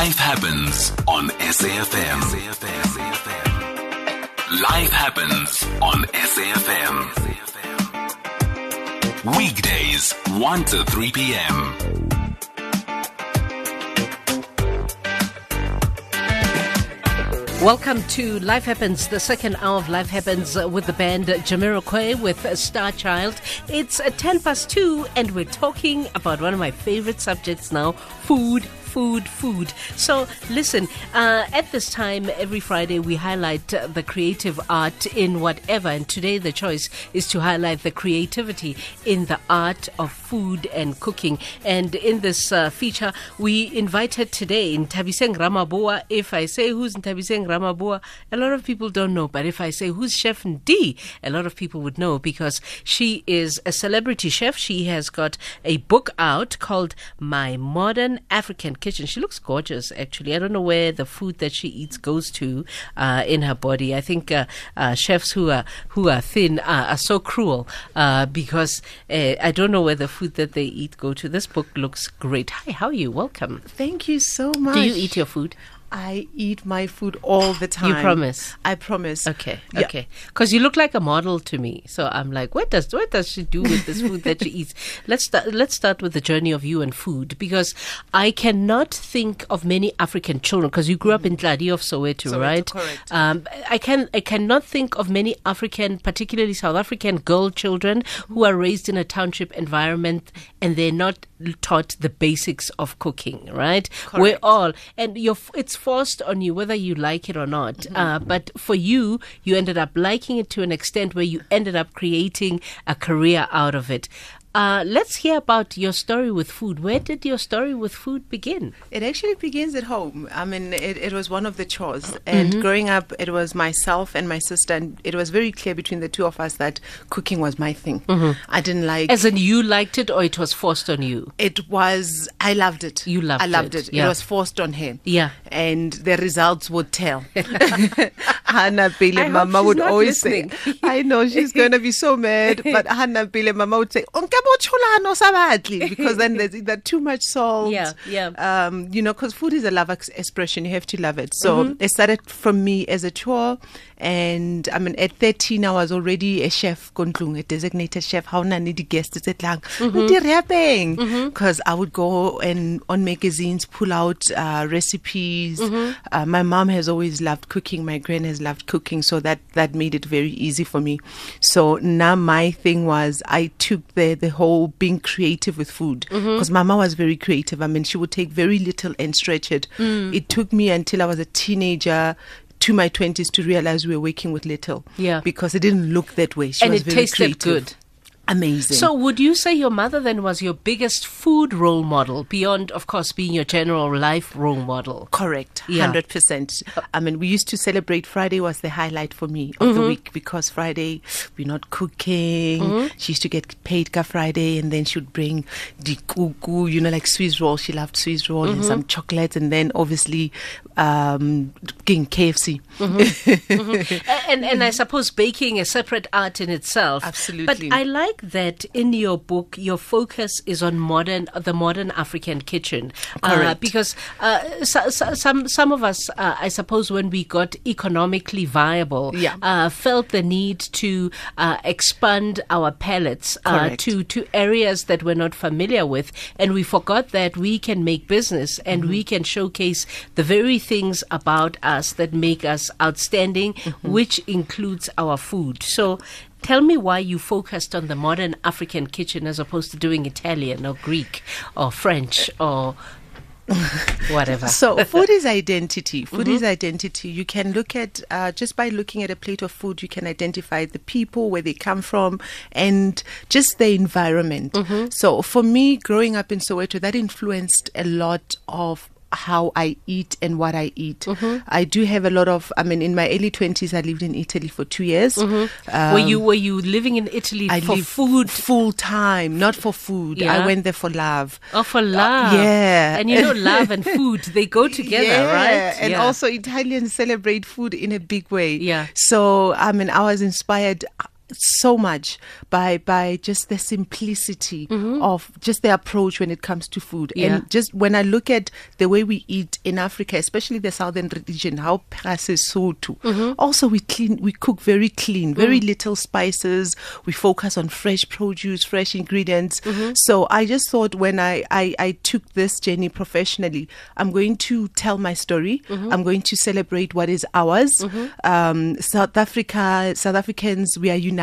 Life happens on SAFM. Life happens on SAFM. Weekdays, 1 to 3 p.m. Welcome to Life Happens, the second hour of Life Happens with the band Jamiroquai with uh, Star Child. It's uh, 10 past 2, and we're talking about one of my favorite subjects now food food, food. So, listen, uh, at this time, every Friday, we highlight uh, the creative art in whatever. And today, the choice is to highlight the creativity in the art of food and cooking. And in this uh, feature, we invited today Nthabiseng Ramaboa. If I say who's in Nthabiseng Ramaboa, a lot of people don't know. But if I say who's Chef Nti, a lot of people would know because she is a celebrity chef. She has got a book out called My Modern African kitchen. She looks gorgeous, actually. I don't know where the food that she eats goes to uh, in her body. I think uh, uh, chefs who are who are thin are so cruel uh, because uh, I don't know where the food that they eat go to. This book looks great. Hi, how are you? Welcome. Thank you so much. Do you eat your food? I eat my food all the time. You promise? I promise. Okay, yeah. okay. Because you look like a model to me, so I'm like, what does what does she do with this food that she eats? Let's start. Let's start with the journey of you and food, because I cannot think of many African children. Because you grew up in Tladi of Soweto, Soweto right? correct. Um, I can I cannot think of many African, particularly South African girl children who are raised in a township environment and they're not taught the basics of cooking, right? Correct. We're all and you're it's forced on you whether you like it or not. Mm-hmm. Uh, but for you, you ended up liking it to an extent where you ended up creating a career out of it. Uh, let's hear about your story with food. Where did your story with food begin? It actually begins at home. I mean, it, it was one of the chores. And Mm-hmm. growing up, it was myself and my sister, and it was very clear between the two of us that cooking was my thing. I didn't like Mm-hmm. As in, you liked it or it was forced on you? it was I loved it. You loved I loved it, it. yeah. It was forced on him. Yeah. And the results would tell. Hannah Bile I hope Mama would always listening. say I know she's gonna be so mad, but Hannah Bile Mama would say, "Onke bochola no sabatli," because then there's either too much salt. Yeah, yeah. Um, you know, because food is a love ex- expression. You have to love it. So Mm-hmm. it started from me as a chore, and I mean, at 13, I was already a chef, kontlung, a designated chef. How the guests at lang, Mm-hmm. because I would go and on magazines pull out uh, recipes. Mm-hmm. Uh, my mom has always loved cooking. My grand has loved cooking, so that that made it very easy for me. So now my thing was I took the the whole being creative with food Mm-hmm. because Mama was very creative. I mean, she would take very little and stretch it. Mm. It took me until I was a teenager. To my twenties to realize we were working with little, Yeah. because it didn't look that way. She And was it very tasted creative. good. Amazing. So, would you say your mother then was your biggest food role model, beyond, of course, being your general life role model? Correct, Yeah. hundred percent. I mean, we used to celebrate Friday was the highlight for me of Mm-hmm. the week because Friday we're not cooking. Mm-hmm. She used to get paid ka Friday, and then she would bring the kuku, you know, like Swiss roll. She loved Swiss roll Mm-hmm. and some chocolates, and then obviously um, getting KFC. A- and and I suppose baking a separate art in itself. Absolutely. But I like that in your book, your focus is on modern the modern African kitchen. Uh, because uh, so, so, some some of us, uh, I suppose, when we got economically viable, Yeah. uh, felt the need to uh, expand our palettes uh, to to areas that we're not familiar with, and we forgot that we can make business and we can showcase the very things about us that make us outstanding, which includes our food. So. Tell me why you focused on the modern African kitchen as opposed to doing Italian or Greek or French or whatever. So food is identity. Food Mm-hmm. is identity. You can look at uh, just by looking at a plate of food, you can identify the people where they come from and just the environment. Mm-hmm. So for me, growing up in Soweto, that influenced a lot of how I eat and what I eat. Mm-hmm. I do have a lot of. I mean, in my early twenties, I lived in Italy for two years. were you were you living in Italy I Um, for food full time, not for food. Yeah. I went there for love. or for love? yeah. and you know, love and food they go together, yeah, right? And Yeah. also Italians celebrate food in a big way. Yeah. So I mean, I was inspired so much by by just the simplicity mm-hmm. of just the approach when it comes to food. Yeah. And just when I look at the way we eat in Africa, especially the southern region, how Sotho, mm-hmm. also we clean, we cook very clean, very mm. little spices. We focus on fresh produce, fresh ingredients. Mm-hmm. So I just thought when I, I, I took this journey professionally, I'm going to tell my story. I'm going to celebrate what is ours. Um, South Africa, South Africans, we are united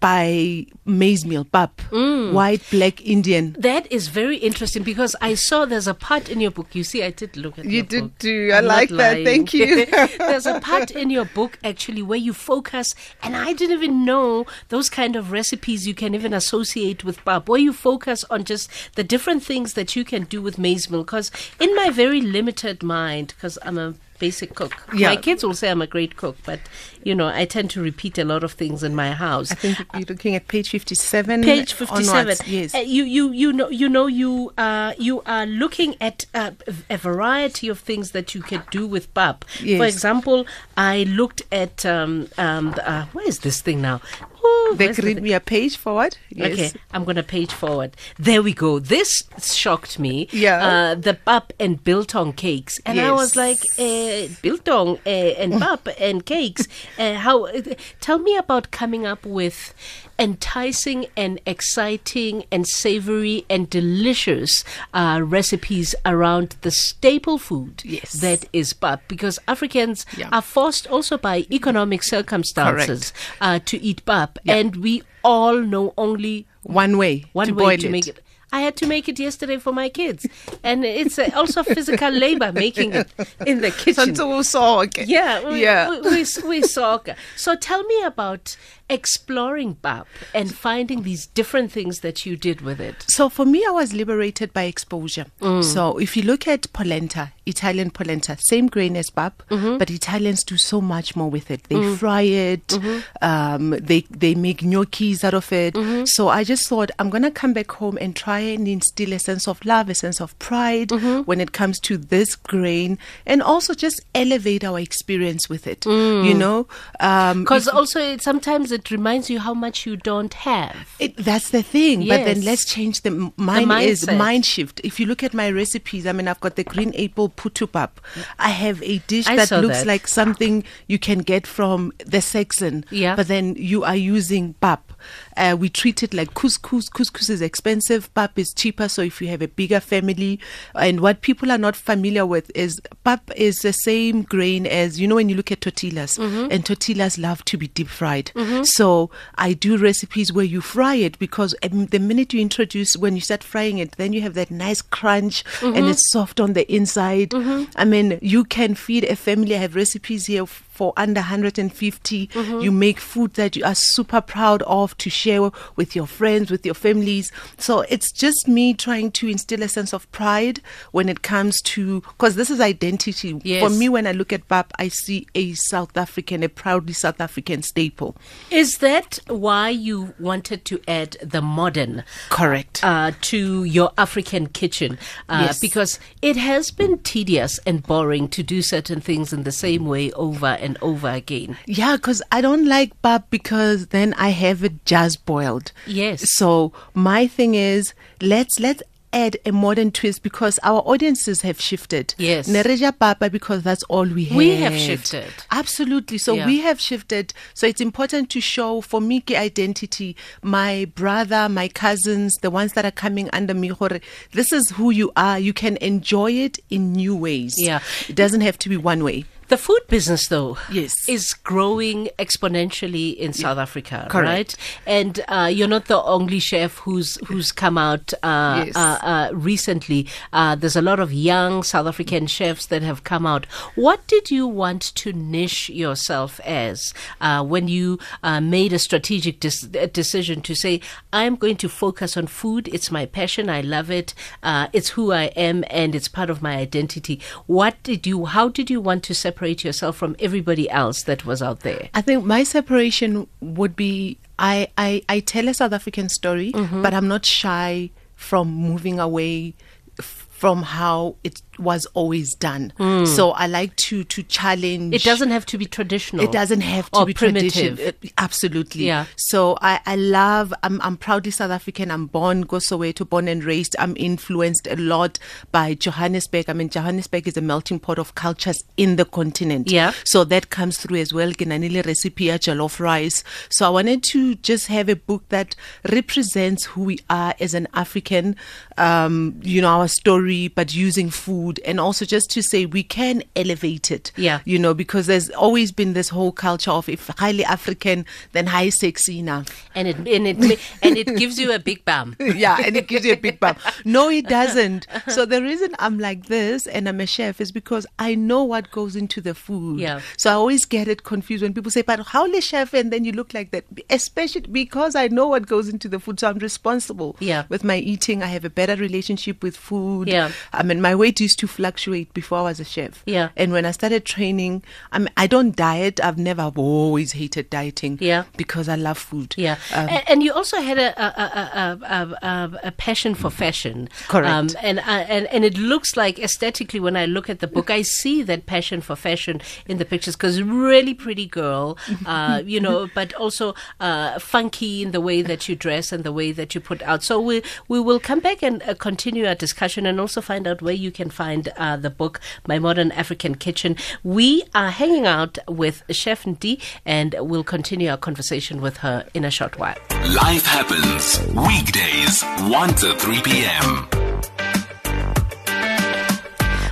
by maize meal, pap, mm. white, black, Indian. That is very interesting because I saw there's a part in your book. You see, I did look at You did book. too. I I'm like that. Thank you. there's a part in your book actually where you focus, and I didn't even know those kind of recipes you can even associate with pap, where you focus on just the different things that you can do with maize meal. Because in my very limited mind, because I'm a basic cook. Yeah. My kids will say I'm a great cook, but you know, I tend to repeat a lot of things in my house. I think you're looking at page 57. Page fifty-seven. onwards. Yes. Uh, you you you know you know you uh you are looking at uh, a variety of things that you can do with pap. For example, I looked at um um the, uh, where is this thing now? Ooh, they where's the read me a page forward. Yes. Okay, I'm going to page forward. There we go. This shocked me. Yeah. Uh, the pap and biltong cakes. And I was like, uh, biltong uh, and pap and cakes. Uh, how? Uh, tell me about coming up with enticing and exciting and savory and delicious uh, recipes around the staple food Yes. that is pap. Because Africans Yeah. are forced also by economic circumstances uh, to eat pap. And we all know only One way one to way to it. make it. I had to make it yesterday for my kids, and it's uh, also physical labor making it in the kitchen. Santo so okay. Yeah, we, yeah. we, we, we soccer. So tell me about exploring pap and finding these different things that you did with it. So for me, I was liberated by exposure. Mm. So if you look at polenta, Italian polenta, same grain as pap, mm-hmm. but Italians do so much more with it. They mm. fry it. Mm-hmm. Um, they they make gnocchis out of it. Mm-hmm. So I just thought I'm gonna come back home and try and instill a sense of love, a sense of pride when it comes to this grain, and also just elevate our experience with it. Mm. You know, um, Because also it, sometimes it reminds you how much you don't have. It, that's the thing. But then let's change the m- mine is mind shift. If you look at my recipes, I mean, I've got the green apple putupap. I have a dish I that looks that. like something you can get from the Saxon. Yeah. But then you are using pap. Uh, we treat it like couscous. Couscous is expensive. Pap is cheaper. So if you have a bigger family, and what people are not familiar with is pap is the same grain as you know when you look at tortillas, Mm-hmm. and tortillas love to be deep fried. So I do recipes where you fry it because um, the minute you introduce when you start frying it, then you have that nice crunch Mm-hmm. and it's soft on the inside. I mean, you can feed a family. I have recipes here for under 150. Mm-hmm. You make food that you are super proud of to share with your friends, with your families. So it's just me trying to instill a sense of pride when it comes to because this is identity. For me, when I look at pap, I see a South African, a proudly South African staple. Is that why you wanted to add the modern Correct. uh, to your African kitchen? Uh, Yes. Because it has been tedious and boring to do certain things in the same way over and over again. Yeah, because I don't like pap because then I have it just boiled. Yes. So my thing is let's let's add a modern twist because our audiences have shifted. Yes. Nereja Papa because that's all we have. We have shifted. Absolutely. So Yeah. we have shifted. So it's important to show for me identity, my brother, my cousins, the ones that are coming under me. hore, This is who you are. You can enjoy it in new ways. Yeah. It doesn't have to be one way. The food business, though, Yes. is growing exponentially in South Africa, Correct. right? And uh, you're not the only chef who's who's come out uh, Yes. uh, uh, recently. Uh, there's a lot of young South African chefs that have come out. What did you want to niche yourself as uh, when you uh, made a strategic dis- decision to say, "I'm going to focus on food. It's my passion. I love it. Uh, it's who I am, and it's part of my identity." What did you? How did you want to separate yourself from everybody else that was out there? I think my separation would be I, I, I tell a South African story, Mm-hmm. but I'm not shy from moving away f- from how it was always done. So I like to to challenge. It doesn't have to be traditional. It doesn't have to be primitive. tradition. Absolutely. Yeah. So I, I love. I'm, I'm proudly South African. I'm born go Soweto, born and raised. I'm influenced a lot by Johannesburg. I mean, Johannesburg is a melting pot of cultures in the continent. Yeah. So that comes through as well. Ginanile recipe jollof rice. So I wanted to just have a book that represents who we are as an African. Um, you know our story, but using food and also just to say we can elevate it Yeah. you know, because there's always been this whole culture of if highly African, then high sexy enough. and it and it and it gives you a big bum. yeah, and it gives you a big bump. No, it doesn't. So the reason I'm like this and I'm a chef is because I know what goes into the food. Yeah. So I always get it confused when people say, "But how le chef?" and then you look like that. Especially because I know what goes into the food, so I'm responsible. Yeah. With my eating, I have a better relationship with food. Yeah. I mean, my weight used to fluctuate before I was a chef. Yeah. And when I started training, I mean, I don't diet. I've never I've always hated dieting. Yeah. Because I love food. Yeah, Um, A- and you also had a a, a, a, a, a passion for fashion, Um, Correct. and uh, and and it looks like aesthetically when I look at the book, I see that passion for fashion in the pictures because really pretty girl, uh, you know, but also uh, funky in the way that you dress and the way that you put out. So we we will come back and uh, continue our discussion and also find out where you can find uh, the book, My Modern African Kitchen. We are hanging out with Chef Nti, and we'll continue our conversation with her in a short while. Life happens weekdays 1 to 3 p.m.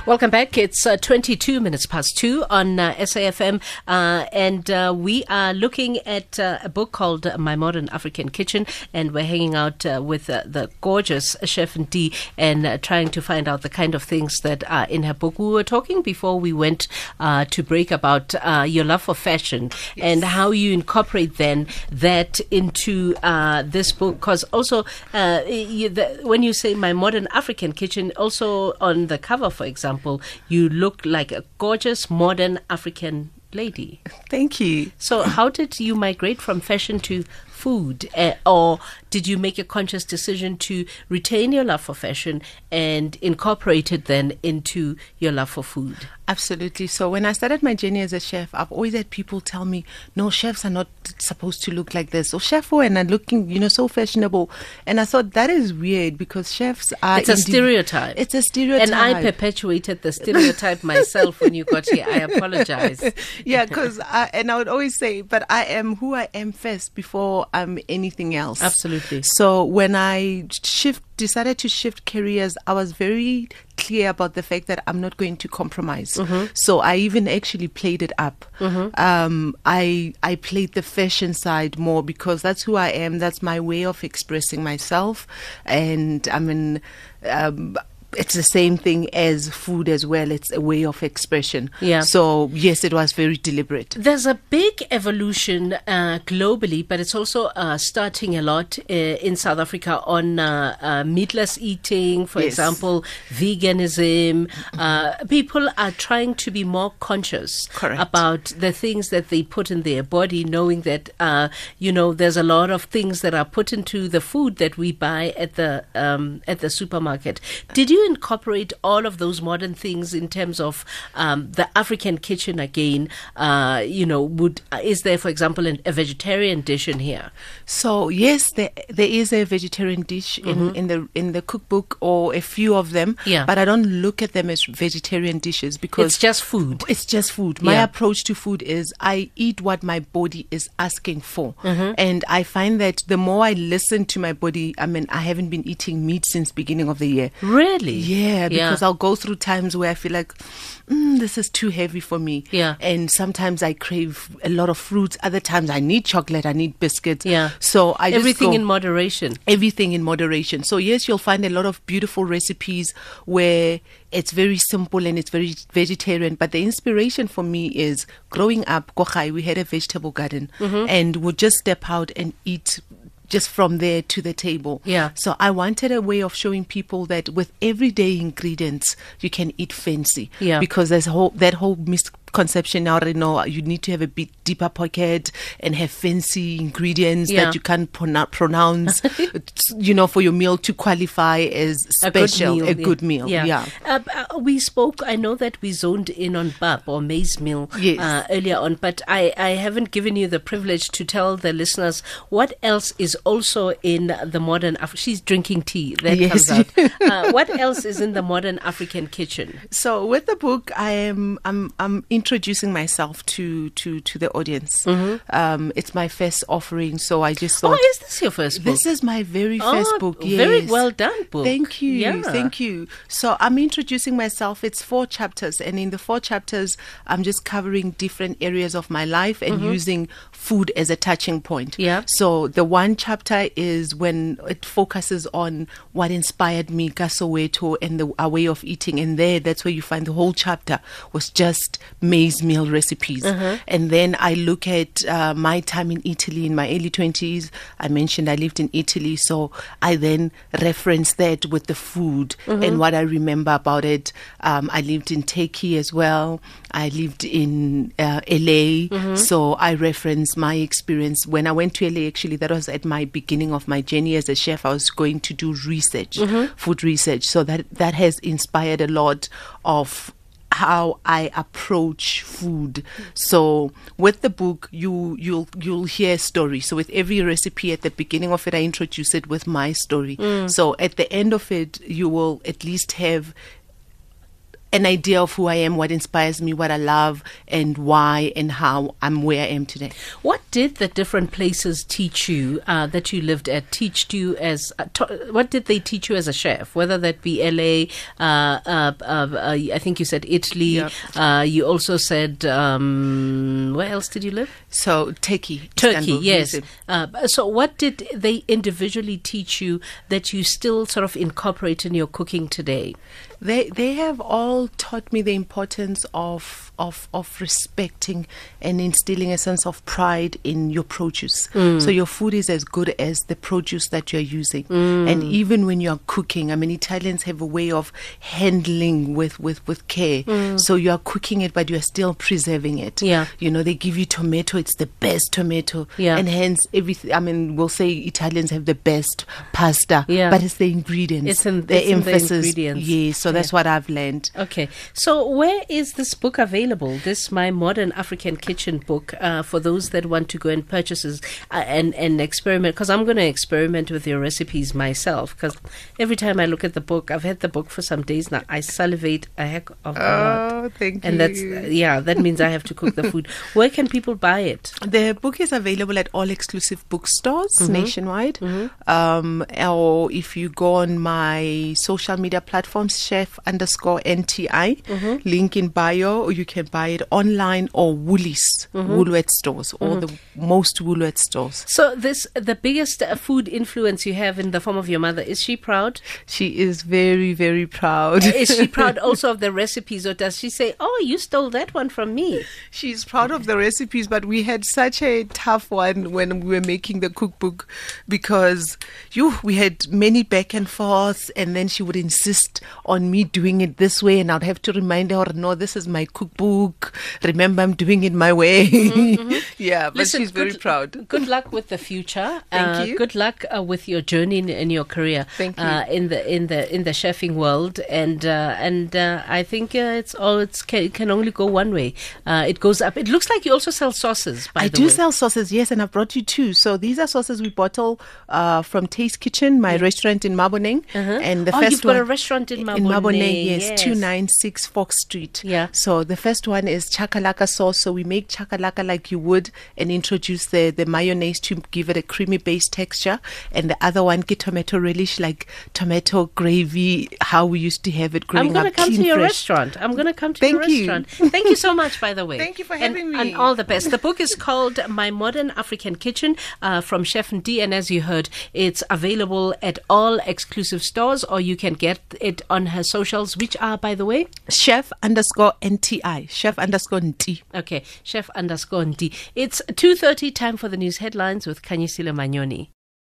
Welcome back. It's uh, 22 minutes past two on uh, SAFM, uh, and uh, we are looking at uh, a book called My Modern African Kitchen, and we're hanging out uh, with uh, the gorgeous Chef Nti and uh, trying to find out the kind of things that are in her book. We were talking before we went uh, to break about uh, your love for fashion and how you incorporate then that into uh, this book, because also uh, you, the, when you say My Modern African Kitchen, also on the cover, for example, you look like a gorgeous modern African lady. Thank you. So, how did you migrate from fashion to food, uh, or did you make a conscious decision to retain your love for fashion and incorporate it then into your love for food? Absolutely. So when I started my journey as a chef, I've always had people tell me, "No, chefs are not supposed to look like this." Or chef oh, and are looking, you know, so fashionable. And I thought that is weird because chefs are. It's a indi- stereotype. It's a stereotype. And I perpetuated the stereotype myself when you got here. I apologize. yeah, because I. and I would always say, but I am who I am first before I'm anything else. Absolutely. So when I shift, decided to shift careers, I was very clear about the fact that I'm not going to compromise. Mm-hmm. So I even actually played it up. Um, I I played the fashion side more because that's who I am. That's my way of expressing myself, and I mean. Um, it's the same thing as food as well. It's a way of expression. Yeah. So yes, it was very deliberate. There's a big evolution uh, globally, but it's also uh, starting a lot uh, in South Africa on uh, uh, meatless eating, for Yes. example, veganism. Uh, people are trying to be more conscious Correct. about the things that they put in their body, knowing that uh, you know there's a lot of things that are put into the food that we buy at the um, at the supermarket. Did you incorporate all of those modern things in terms of um, the African kitchen again? Uh, you know, would uh, is there, for example, an, a vegetarian dish in here? So yes, there there is a vegetarian dish in, in the in the cookbook or a few of them. Mm-hmm. Yeah. But I don't look at them as vegetarian dishes because It's just food. It's just food. My Yeah. approach to food is I eat what my body is asking for. Mm-hmm. And I find that the more I listen to my body, I mean, I haven't been eating meat since beginning of the year. Really? Yeah, because I'll go through times where I feel like mm, this is too heavy for me. Yeah. And sometimes I crave a lot of fruits. Other times I need chocolate. I need biscuits. Yeah. So I just everything go- in moderation. everything in moderation. So yes, you'll find a lot of beautiful recipes where it's very simple and it's very vegetarian. But the inspiration for me is growing up, Kochai, we had a vegetable garden Mm-hmm. and would just step out and eat just from there to the table. Yeah. So I wanted a way of showing people that with everyday ingredients you can eat fancy. Yeah. Because there's whole that whole mis- conception now you know you need to have a bit deeper pocket and have fancy ingredients Yeah. that you can't pronounce you know for your meal to qualify as special a good meal. yeah, yeah. Uh, b- uh, we spoke. I know that we zoned in on pap or maize meal Yes. uh, earlier on, but I, I haven't given you the privilege to tell the listeners what else is also in the modern. Af- She's drinking tea. That Yes. comes out. uh, what else is in the modern African kitchen? So with the book, I am I'm I'm introducing myself to to to the audience. Um, it's my first offering, so I just Oh, thought is this your first book? this is my very first Oh, book. very well done book. Thank you, Yeah. thank you. So I'm introducing myself. It's four chapters, and in the four chapters, I'm just covering different areas of my life and using food as a touching point. Mm-hmm. Yeah. So the one chapter is when it focuses on what inspired me, Kasoweto, and the our way of eating. And there, that's where you find the whole chapter was just maize meal recipes. Uh-huh. And then I look at uh, my time in Italy in my early 20s. I mentioned I lived in Italy, so I then reference that with the food Mm-hmm. and what I remember about it. Um, I lived in Turkey as well. I lived in uh, LA, Mm-hmm. so I reference my experience when I went to LA. Actually, that was at my beginning of my journey as a chef. I was going to do research, Mm-hmm. food research. So that that has inspired a lot of how I approach food. So with the book, you you'll you'll hear a story. So with every recipe at the beginning of it, I introduce it with my story. Mm. So at the end of it, you will at least have an idea of who I am, what inspires me, what I love, and why and how I'm where I am today. What did the different places teach you uh, that you lived at? Teach you as uh, to- what did they teach you as a chef? Whether that be L.A., uh, uh, uh, uh, I think you said Italy. Yep. Uh, you also said um, where else did you live? So Turkey, Turkey, Istanbul, yes. Uh, so, what did they individually teach you that you still sort of incorporate in your cooking today? They they have all taught me the importance of of of respecting and instilling a sense of pride in your produce. Mm. So your food is as good as the produce that you're using. Mm. And even when you're cooking, I mean Italians have a way of handling with with with care. Mm. So you are cooking it but you are still preserving it. Yeah. You know, they give you tomato, it's the best tomato. Yeah. And hence everything I mean we'll say Italians have the best pasta. Yeah. But it's the ingredients. It's in- the it's in the emphasis. ingredients. Yes, so that's Yeah. what I've learned. Okay, so where is this book available? This my modern African kitchen book uh, for those that want to go and purchase this, uh, and and experiment. Because I'm going to experiment with your recipes myself. Because every time I look at the book, I've had the book for some days now. I salivate a heck of a lot. Oh, thank And that's yeah, that means I have to cook the food. Where can people buy it? The book is available at all exclusive bookstores Mm-hmm. nationwide. Um, or if you go on my social media platforms, chef underscore NTI, Mm-hmm. link in bio, or you can buy it online or Woolies, Mm-hmm. Woolworth stores, or the most Woolworth stores. So this the biggest uh, food influence you have in the form of your mother. Is she proud? She is very, very proud. Is she proud also of the recipes, or does she say, "Oh, you stole that one from me"? She's proud of the recipes, but we had such a tough one when we were making the cookbook because you we had many back and forths, and then she would insist on me doing it this way, and I'd have to remind her, "No, this is my cookbook. Remember, I'm doing it my way." yeah, but Listen, she's very good, proud. Good luck with the future. Thank Uh, you. Good luck uh, with your journey in, in your career. Thank you. Uh, in the in the in the chefing world, and uh, and uh, I think uh, it's all it's ca- it can only go one way. Uh, it goes up. It looks like you also sell sauces. By I do way. sell sauces, yes, and I've brought you two. So these are sauces we bottle uh, from Taste Kitchen, my restaurant in Maboneng. And the Oh, first you've got a one- restaurant in In Maboneng, Maboneng, yes, yes. 296 Fox Street. Yeah. So the first one is chakalaka sauce. So we make chakalaka like you would and introduce the, the mayonnaise to give it a creamy base texture. And the other one, get tomato relish, like tomato gravy, how we used to have it growing up. I'm going to come to your fresh. restaurant. I'm going to come to Thank your you. restaurant. Thank you so much, by the way. Thank you for And- having me. And all the best. The book is called My Modern African Kitchen uh, from Chef Nti. And as you heard, it's available at all exclusive stores or you can get it on her socials, which are, by the way, Chef underscore NTI. Chef underscore NT. okay, chef underscore D. It's 2.30, time for the news headlines with Kanyisile Magnoni.